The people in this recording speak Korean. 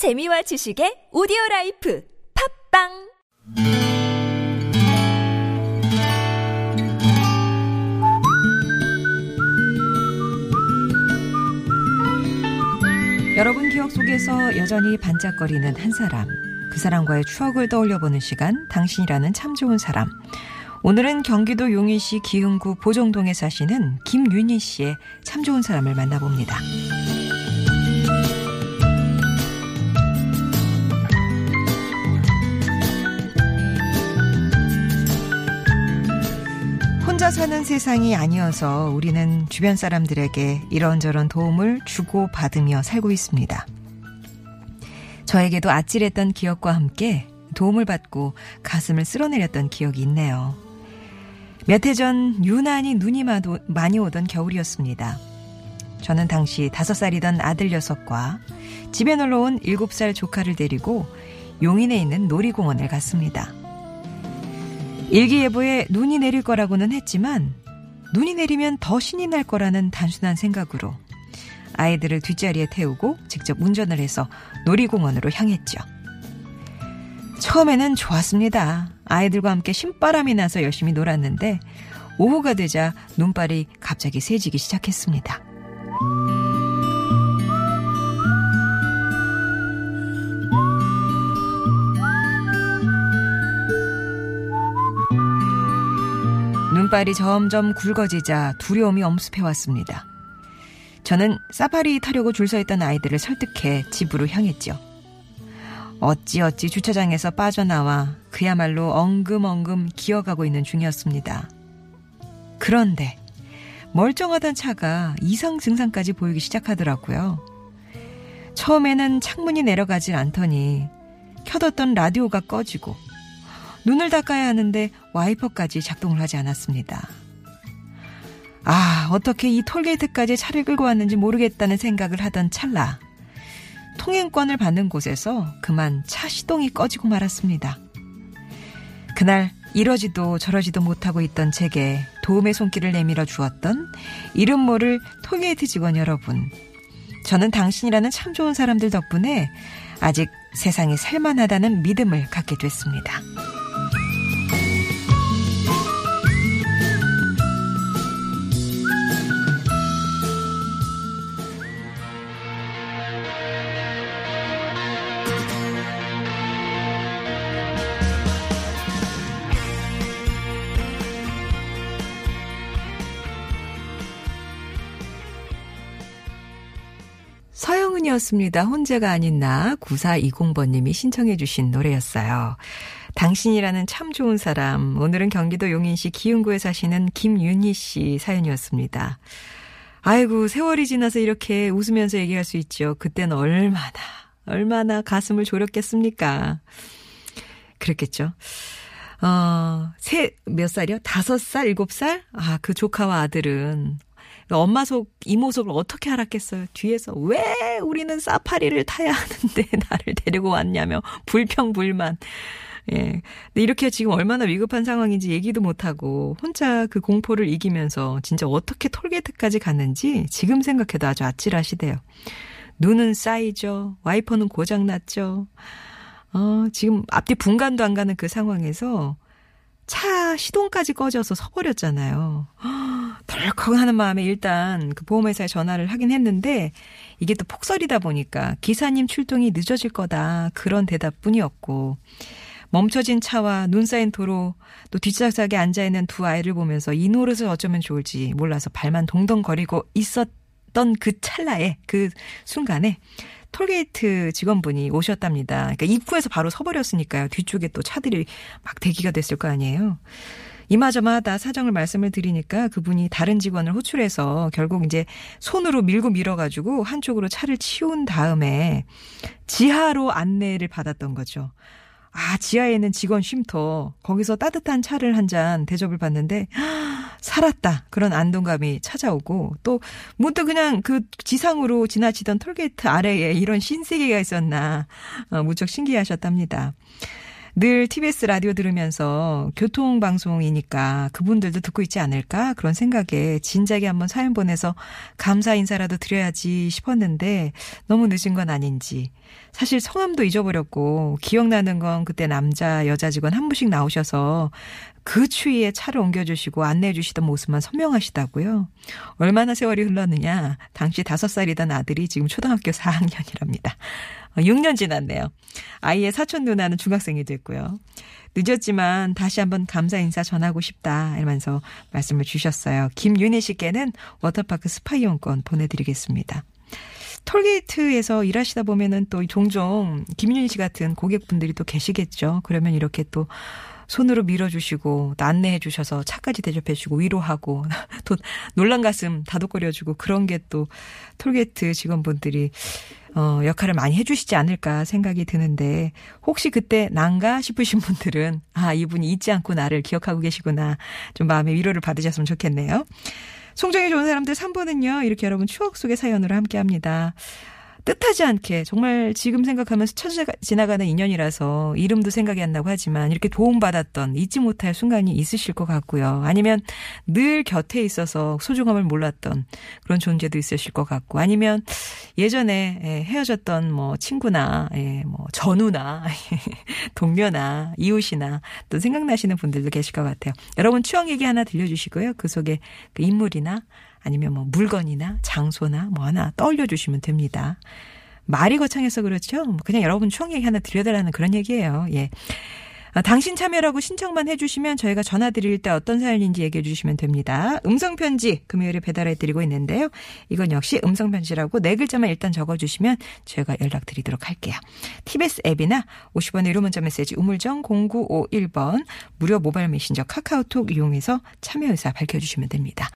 재미와 지식의 오디오 라이프 팟빵 여러분 기억 속에서 여전히 반짝거리는 한 사람. 그 사람과의 추억을 떠올려보는 시간, 당신이라는 참 좋은 사람. 오늘은 경기도 용인시 기흥구 보정동에 사시는 김윤희 씨의 참 좋은 사람을 만나봅니다. 사는 세상이 아니어서 우리는 주변 사람들에게 이런저런 도움을 주고 받으며 살고 있습니다. 저에게도 아찔했던 기억과 함께 도움을 받고 가슴을 쓸어내렸던 기억이 있네요. 몇 해 전 유난히 눈이 많이 오던 겨울이었습니다. 저는 당시 다섯 살이던 아들 녀석과 집에 놀러 온 일곱 살 조카를 데리고 용인에 있는 놀이공원을 갔습니다. 일기예보에 눈이 내릴 거라고는 했지만 눈이 내리면 더 신이 날 거라는 단순한 생각으로 아이들을 뒷자리에 태우고 직접 운전을 해서 놀이공원으로 향했죠. 처음에는 좋았습니다. 아이들과 함께 신바람이 나서 열심히 놀았는데 오후가 되자 눈발이 갑자기 새지기 시작했습니다. 눈발이 점점 굵어지자 두려움이 엄습해왔습니다. 저는 사파리 타려고 줄 서 있던 아이들을 설득해 집으로 향했죠. 어찌어찌 주차장에서 빠져나와 그야말로 엉금엉금 기어가고 있는 중이었습니다. 그런데 멀쩡하던 차가 이상 증상까지 보이기 시작하더라고요. 처음에는 창문이 내려가질 않더니 켜뒀던 라디오가 꺼지고 눈을 닦아야 하는데 와이퍼까지 작동을 하지 않았습니다. 아, 어떻게 이 톨게이트까지 차를 끌고 왔는지 모르겠다는 생각을 하던 찰나. 통행권을 받는 곳에서 그만 차 시동이 꺼지고 말았습니다. 그날 이러지도 저러지도 못하고 있던 제게 도움의 손길을 내밀어 주었던 이름 모를 톨게이트 직원 여러분. 저는 당신이라는 참 좋은 사람들 덕분에 아직 세상이 살만하다는 믿음을 갖게 됐습니다. 서영은이었습니다. 혼자가 아닌 나 9420번님이 신청해 주신 노래였어요. 당신이라는 참 좋은 사람. 오늘은 경기도 용인시 기흥구에 사시는 김윤희 씨 사연이었습니다. 아이고 세월이 지나서 이렇게 웃으면서 얘기할 수 있죠. 그때는 얼마나 얼마나 가슴을 졸였겠습니까. 그랬겠죠. 어, 세, 몇 살이요? 다섯 살, 일곱 살? 아, 그 조카와 아들은 엄마 속, 이모 속을 어떻게 알았겠어요? 뒤에서 왜 우리는 사파리를 타야 하는데 나를 데리고 왔냐며 불평불만. 예. 근데 이렇게 지금 얼마나 위급한 상황인지 얘기도 못하고 혼자 그 공포를 이기면서 진짜 어떻게 톨게이트까지 갔는지 지금 생각해도 아주 아찔하시대요. 눈은 쌓이죠. 와이퍼는 고장났죠. 어, 지금 앞뒤 분간도 안 가는 그 상황에서 차 시동까지 꺼져서 서버렸잖아요. 덜컥 하는 마음에 일단 그 보험회사에 전화를 하긴 했는데 이게 또 폭설이다 보니까 기사님 출동이 늦어질 거다 그런 대답뿐이었고 멈춰진 차와 눈 쌓인 도로 또 뒷좌석에 앉아 있는 두 아이를 보면서 이 노릇을 어쩌면 좋을지 몰라서 발만 동동거리고 있었던 그 찰나에 그 순간에 톨게이트 직원분이 오셨답니다. 그러니까 입구에서 바로 서버렸으니까요. 뒤쪽에 또 차들이 막 대기가 됐을 거 아니에요. 이마저마다 사정을 말씀을 드리니까 그분이 다른 직원을 호출해서 결국 이제 손으로 밀고 밀어가지고 한쪽으로 차를 치운 다음에 지하로 안내를 받았던 거죠. 아, 지하에 있는 직원 쉼터. 거기서 따뜻한 차를 한 잔 대접을 받는데, 살았다. 그런 안동감이 찾아오고, 또, 문득 그냥 그 지상으로 지나치던 톨게이트 아래에 이런 신세계가 있었나, 어, 무척 신기해 하셨답니다. 늘 TBS 라디오 들으면서 교통방송이니까 그분들도 듣고 있지 않을까 그런 생각에 진작에 한번 사연 보내서 감사 인사라도 드려야지 싶었는데 너무 늦은 건 아닌지 사실 성함도 잊어버렸고 기억나는 건 그때 남자 여자 직원 한 분씩 나오셔서 그 추위에 차를 옮겨주시고 안내해 주시던 모습만 선명하시다고요. 얼마나 세월이 흘렀느냐. 당시 다섯 살이던 아들이 지금 초등학교 4학년이랍니다. 6년 어, 지났네요. 아이의 사촌 누나는 중학생이 됐고요. 늦었지만 다시 한번 감사 인사 전하고 싶다 이러면서 말씀을 주셨어요. 김윤희 씨께는 워터파크 스파 이용권 보내드리겠습니다. 톨게이트에서 일하시다 보면은 또 종종 김윤희 씨 같은 고객분들이 또 계시겠죠. 그러면 이렇게 또 손으로 밀어주시고 또 안내해 주셔서 차까지 대접해 주고 위로하고 또 놀란 가슴 다독거려 주고 그런 게 또 톨게이트 직원분들이 어, 역할을 많이 해주시지 않을까 생각이 드는데 혹시 그때 난가 싶으신 분들은 아 이분이 잊지 않고 나를 기억하고 계시구나 좀 마음의 위로를 받으셨으면 좋겠네요. 송정이 좋은 사람들 3부는요 이렇게 여러분 추억 속의 사연으로 함께합니다. 뜻하지 않게 정말 지금 생각하면 스쳐 지나가는 인연이라서 이름도 생각이 안 나고 하지만 이렇게 도움받았던 잊지 못할 순간이 있으실 것 같고요. 아니면 늘 곁에 있어서 소중함을 몰랐던 그런 존재도 있으실 것 같고 아니면 예전에 예, 헤어졌던 뭐 친구나 예, 뭐 전우나 동료나 이웃이나 또 생각나시는 분들도 계실 것 같아요. 여러분 추억 얘기 하나 들려주시고요. 그 속에 그 인물이나 아니면 뭐 물건이나 장소나 뭐 하나 떠올려 주시면 됩니다. 말이 거창해서 그렇죠. 뭐 그냥 여러분 추억 얘기 하나 드려달라는 그런 얘기예요. 예. 아, 당신 참여라고 신청만 해주시면 저희가 전화 드릴 때 어떤 사연인지 얘기해 주시면 됩니다. 음성편지 금요일에 배달해 드리고 있는데요. 이건 역시 음성편지라고 네 글자만 일단 적어주시면 저희가 연락드리도록 할게요. TBS 앱이나 50원의 1호 문자 메시지 우물정 0951번 무료 모바일 메신저 카카오톡 이용해서 참여 의사 밝혀주시면 됩니다.